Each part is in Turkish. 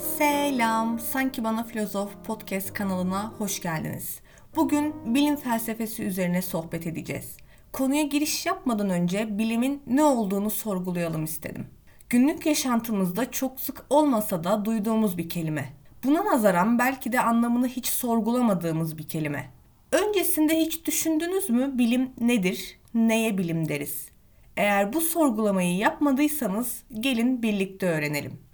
Selam, Sanki Bana Filozof podcast kanalına hoş geldiniz. Bugün bilim felsefesi üzerine sohbet edeceğiz. Konuya giriş yapmadan önce bilimin ne olduğunu sorgulayalım istedim. Günlük yaşantımızda çok sık olmasa da duyduğumuz bir kelime. Buna nazaran belki de anlamını hiç sorgulamadığımız bir kelime. Öncesinde hiç düşündünüz mü bilim nedir, neye bilim deriz? Eğer bu sorgulamayı yapmadıysanız gelin birlikte öğrenelim.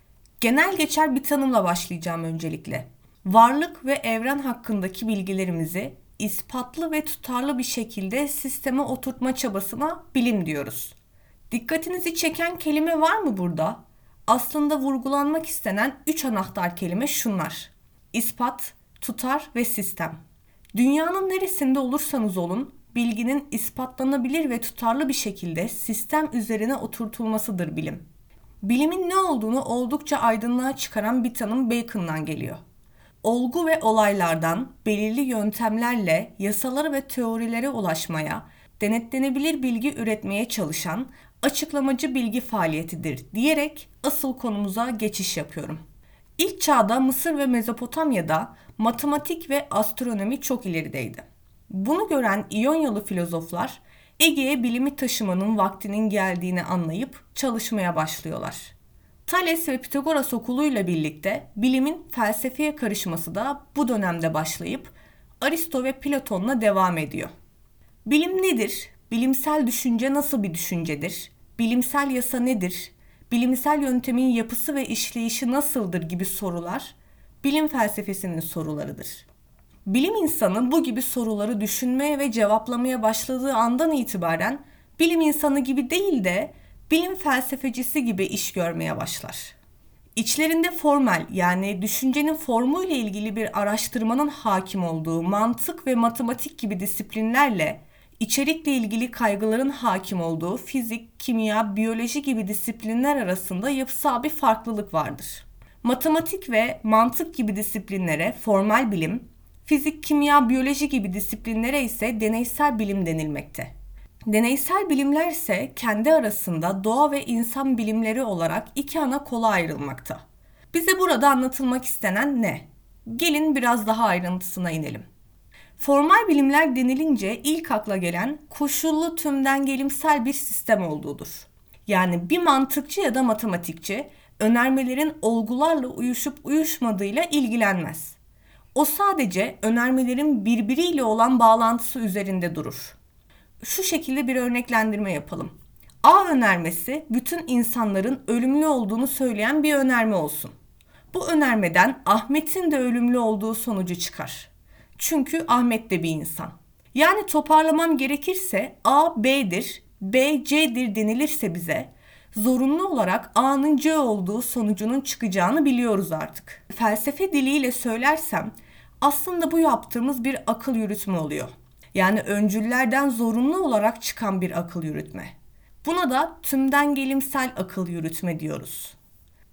Genel geçer bir tanımla başlayacağım öncelikle. Varlık ve evren hakkındaki bilgilerimizi ispatlı ve tutarlı bir şekilde sisteme oturtma çabasına bilim diyoruz. Dikkatinizi çeken kelime var mı burada? Aslında vurgulanmak istenen üç anahtar kelime şunlar. İspat, tutar ve sistem. Dünyanın neresinde olursanız olun, bilginin ispatlanabilir ve tutarlı bir şekilde sistem üzerine oturtulmasıdır bilim. Bilimin ne olduğunu oldukça aydınlığa çıkaran bir tanım Bacon'dan geliyor. Olgu ve olaylardan belirli yöntemlerle yasalara ve teorilere ulaşmaya, denetlenebilir bilgi üretmeye çalışan açıklamacı bilgi faaliyetidir diyerek asıl konumuza geçiş yapıyorum. İlk çağda Mısır ve Mezopotamya'da matematik ve astronomi çok ilerideydi. Bunu gören İyonyalı filozoflar Ege'ye bilimi taşımanın vaktinin geldiğini anlayıp çalışmaya başlıyorlar. Thales ve Pitagoras okuluyla birlikte bilimin felsefeye karışması da bu dönemde başlayıp Aristo ve Platon'la devam ediyor. Bilim nedir? Bilimsel düşünce nasıl bir düşüncedir? Bilimsel yasa nedir? Bilimsel yöntemin yapısı ve işleyişi nasıldır gibi sorular bilim felsefesinin sorularıdır. Bilim insanı bu gibi soruları düşünmeye ve cevaplamaya başladığı andan itibaren bilim insanı gibi değil de bilim felsefecisi gibi iş görmeye başlar. İçlerinde formel yani düşüncenin formuyla ilgili bir araştırmanın hakim olduğu mantık ve matematik gibi disiplinlerle içerikle ilgili kaygıların hakim olduğu fizik, kimya, biyoloji gibi disiplinler arasında yapısal bir farklılık vardır. Matematik ve mantık gibi disiplinlere formal bilim, fizik, kimya, biyoloji gibi disiplinlere ise deneysel bilim denilmekte. Deneysel bilimler ise kendi arasında doğa ve insan bilimleri olarak iki ana kola ayrılmakta. Bize burada anlatılmak istenen ne? Gelin biraz daha ayrıntısına inelim. Formal bilimler denilince ilk akla gelen koşullu tümden gelimsel bir sistem olduğudur. Yani bir mantıkçı ya da matematikçi önermelerin olgularla uyuşup uyuşmadığıyla ilgilenmez. O sadece önermelerin birbiriyle olan bağlantısı üzerinde durur. Şu şekilde bir örneklendirme yapalım. A önermesi bütün insanların ölümlü olduğunu söyleyen bir önerme olsun. Bu önermeden Ahmet'in de ölümlü olduğu sonucu çıkar. Çünkü Ahmet de bir insan. Yani toparlamam gerekirse A B'dir, B C'dir denilirse bize zorunlu olarak A'nın C olduğu sonucunun çıkacağını biliyoruz artık. Felsefe diliyle söylersem aslında bu yaptığımız bir akıl yürütme oluyor. Yani öncüllerden zorunlu olarak çıkan bir akıl yürütme. Buna da tümden gelimsel akıl yürütme diyoruz.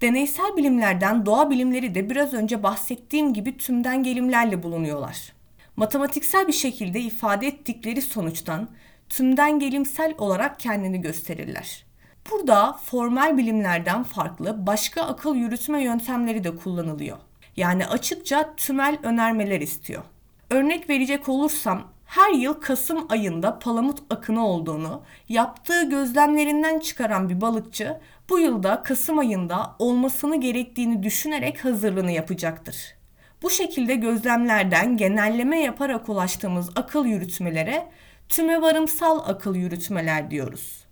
Deneysel bilimlerden doğa bilimleri de biraz önce bahsettiğim gibi tümden gelimlerle bulunuyorlar. Matematiksel bir şekilde ifade ettikleri sonuçtan tümden gelimsel olarak kendini gösterirler. Burada formal bilimlerden farklı başka akıl yürütme yöntemleri de kullanılıyor. Yani açıkça tümel önermeler istiyor. Örnek verecek olursam her yıl Kasım ayında palamut akını olduğunu yaptığı gözlemlerinden çıkaran bir balıkçı bu yılda Kasım ayında olmasını gerektiğini düşünerek hazırlığını yapacaktır. Bu şekilde gözlemlerden genelleme yaparak ulaştığımız akıl yürütmelere tümevarımsal akıl yürütmeler diyoruz.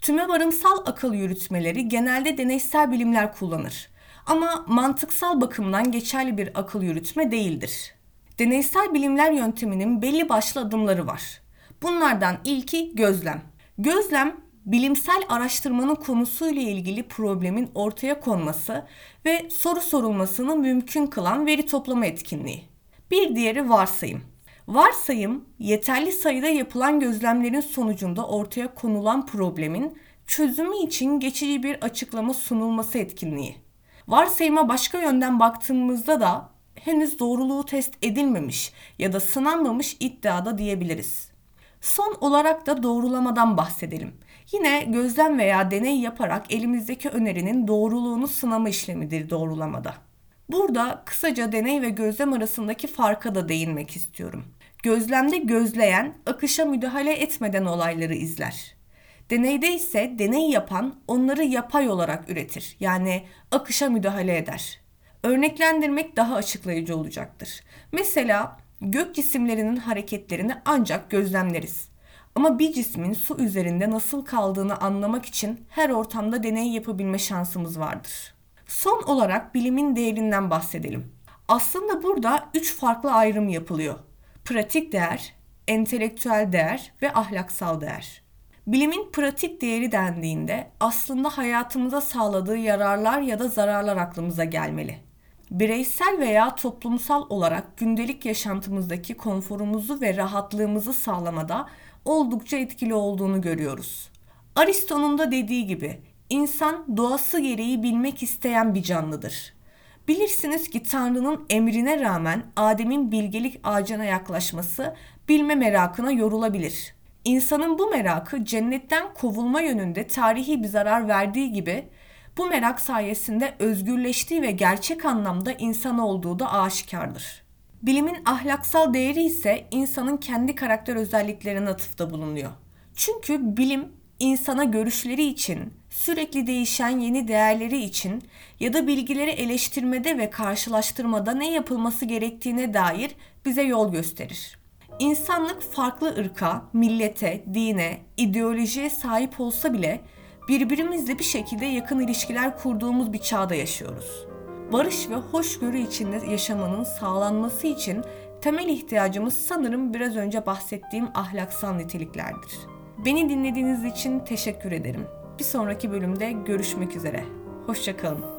Tümevarımsal akıl yürütmeleri genelde deneysel bilimler kullanır. Ama mantıksal bakımdan geçerli bir akıl yürütme değildir. Deneysel bilimler yönteminin belli başlı adımları var. Bunlardan ilki gözlem. Gözlem bilimsel araştırmanın konusuyla ilgili problemin ortaya konması ve soru sorulmasını mümkün kılan veri toplama etkinliği. Bir diğeri varsayım. Varsayım, yeterli sayıda yapılan gözlemlerin sonucunda ortaya konulan problemin çözümü için geçici bir açıklama sunulması etkinliği. Varsayıma başka yönden baktığımızda da henüz doğruluğu test edilmemiş ya da sınanmamış iddiada diyebiliriz. Son olarak da doğrulamadan bahsedelim. Yine gözlem veya deney yaparak elimizdeki önerinin doğruluğunu sınama işlemidir doğrulamada. Burada kısaca deney ve gözlem arasındaki farka da değinmek istiyorum. Gözlemde gözleyen akışa müdahale etmeden olayları izler. Deneyde ise deney yapan onları yapay olarak üretir. Yani akışa müdahale eder. Örneklendirmek daha açıklayıcı olacaktır. Mesela gök cisimlerinin hareketlerini ancak gözlemleriz. Ama bir cismin su üzerinde nasıl kaldığını anlamak için her ortamda deney yapabilme şansımız vardır. Son olarak bilimin değerinden bahsedelim. Aslında burada üç farklı ayrım yapılıyor. Pratik değer, entelektüel değer ve ahlaksal değer. Bilimin pratik değeri dendiğinde aslında hayatımıza sağladığı yararlar ya da zararlar aklımıza gelmeli. Bireysel veya toplumsal olarak gündelik yaşantımızdaki konforumuzu ve rahatlığımızı sağlamada oldukça etkili olduğunu görüyoruz. Aristo'nun da dediği gibi insan doğası gereği bilmek isteyen bir canlıdır. Bilirsiniz ki Tanrı'nın emrine rağmen Adem'in bilgelik ağacına yaklaşması bilme merakına yorulabilir. İnsanın bu merakı cennetten kovulma yönünde tarihi bir zarar verdiği gibi bu merak sayesinde özgürleştiği ve gerçek anlamda insan olduğu da aşikardır. Bilimin ahlaksal değeri ise insanın kendi karakter özelliklerine atıfta bulunuyor. Çünkü bilim insana görüşleri için, sürekli değişen yeni değerleri için ya da bilgileri eleştirmede ve karşılaştırmada ne yapılması gerektiğine dair bize yol gösterir. İnsanlık farklı ırka, millete, dine, ideolojiye sahip olsa bile birbirimizle bir şekilde yakın ilişkiler kurduğumuz bir çağda yaşıyoruz. Barış ve hoşgörü içinde yaşamanın sağlanması için temel ihtiyacımız sanırım biraz önce bahsettiğim ahlaksal niteliklerdir. Beni dinlediğiniz için teşekkür ederim. Bir sonraki bölümde görüşmek üzere. Hoşçakalın.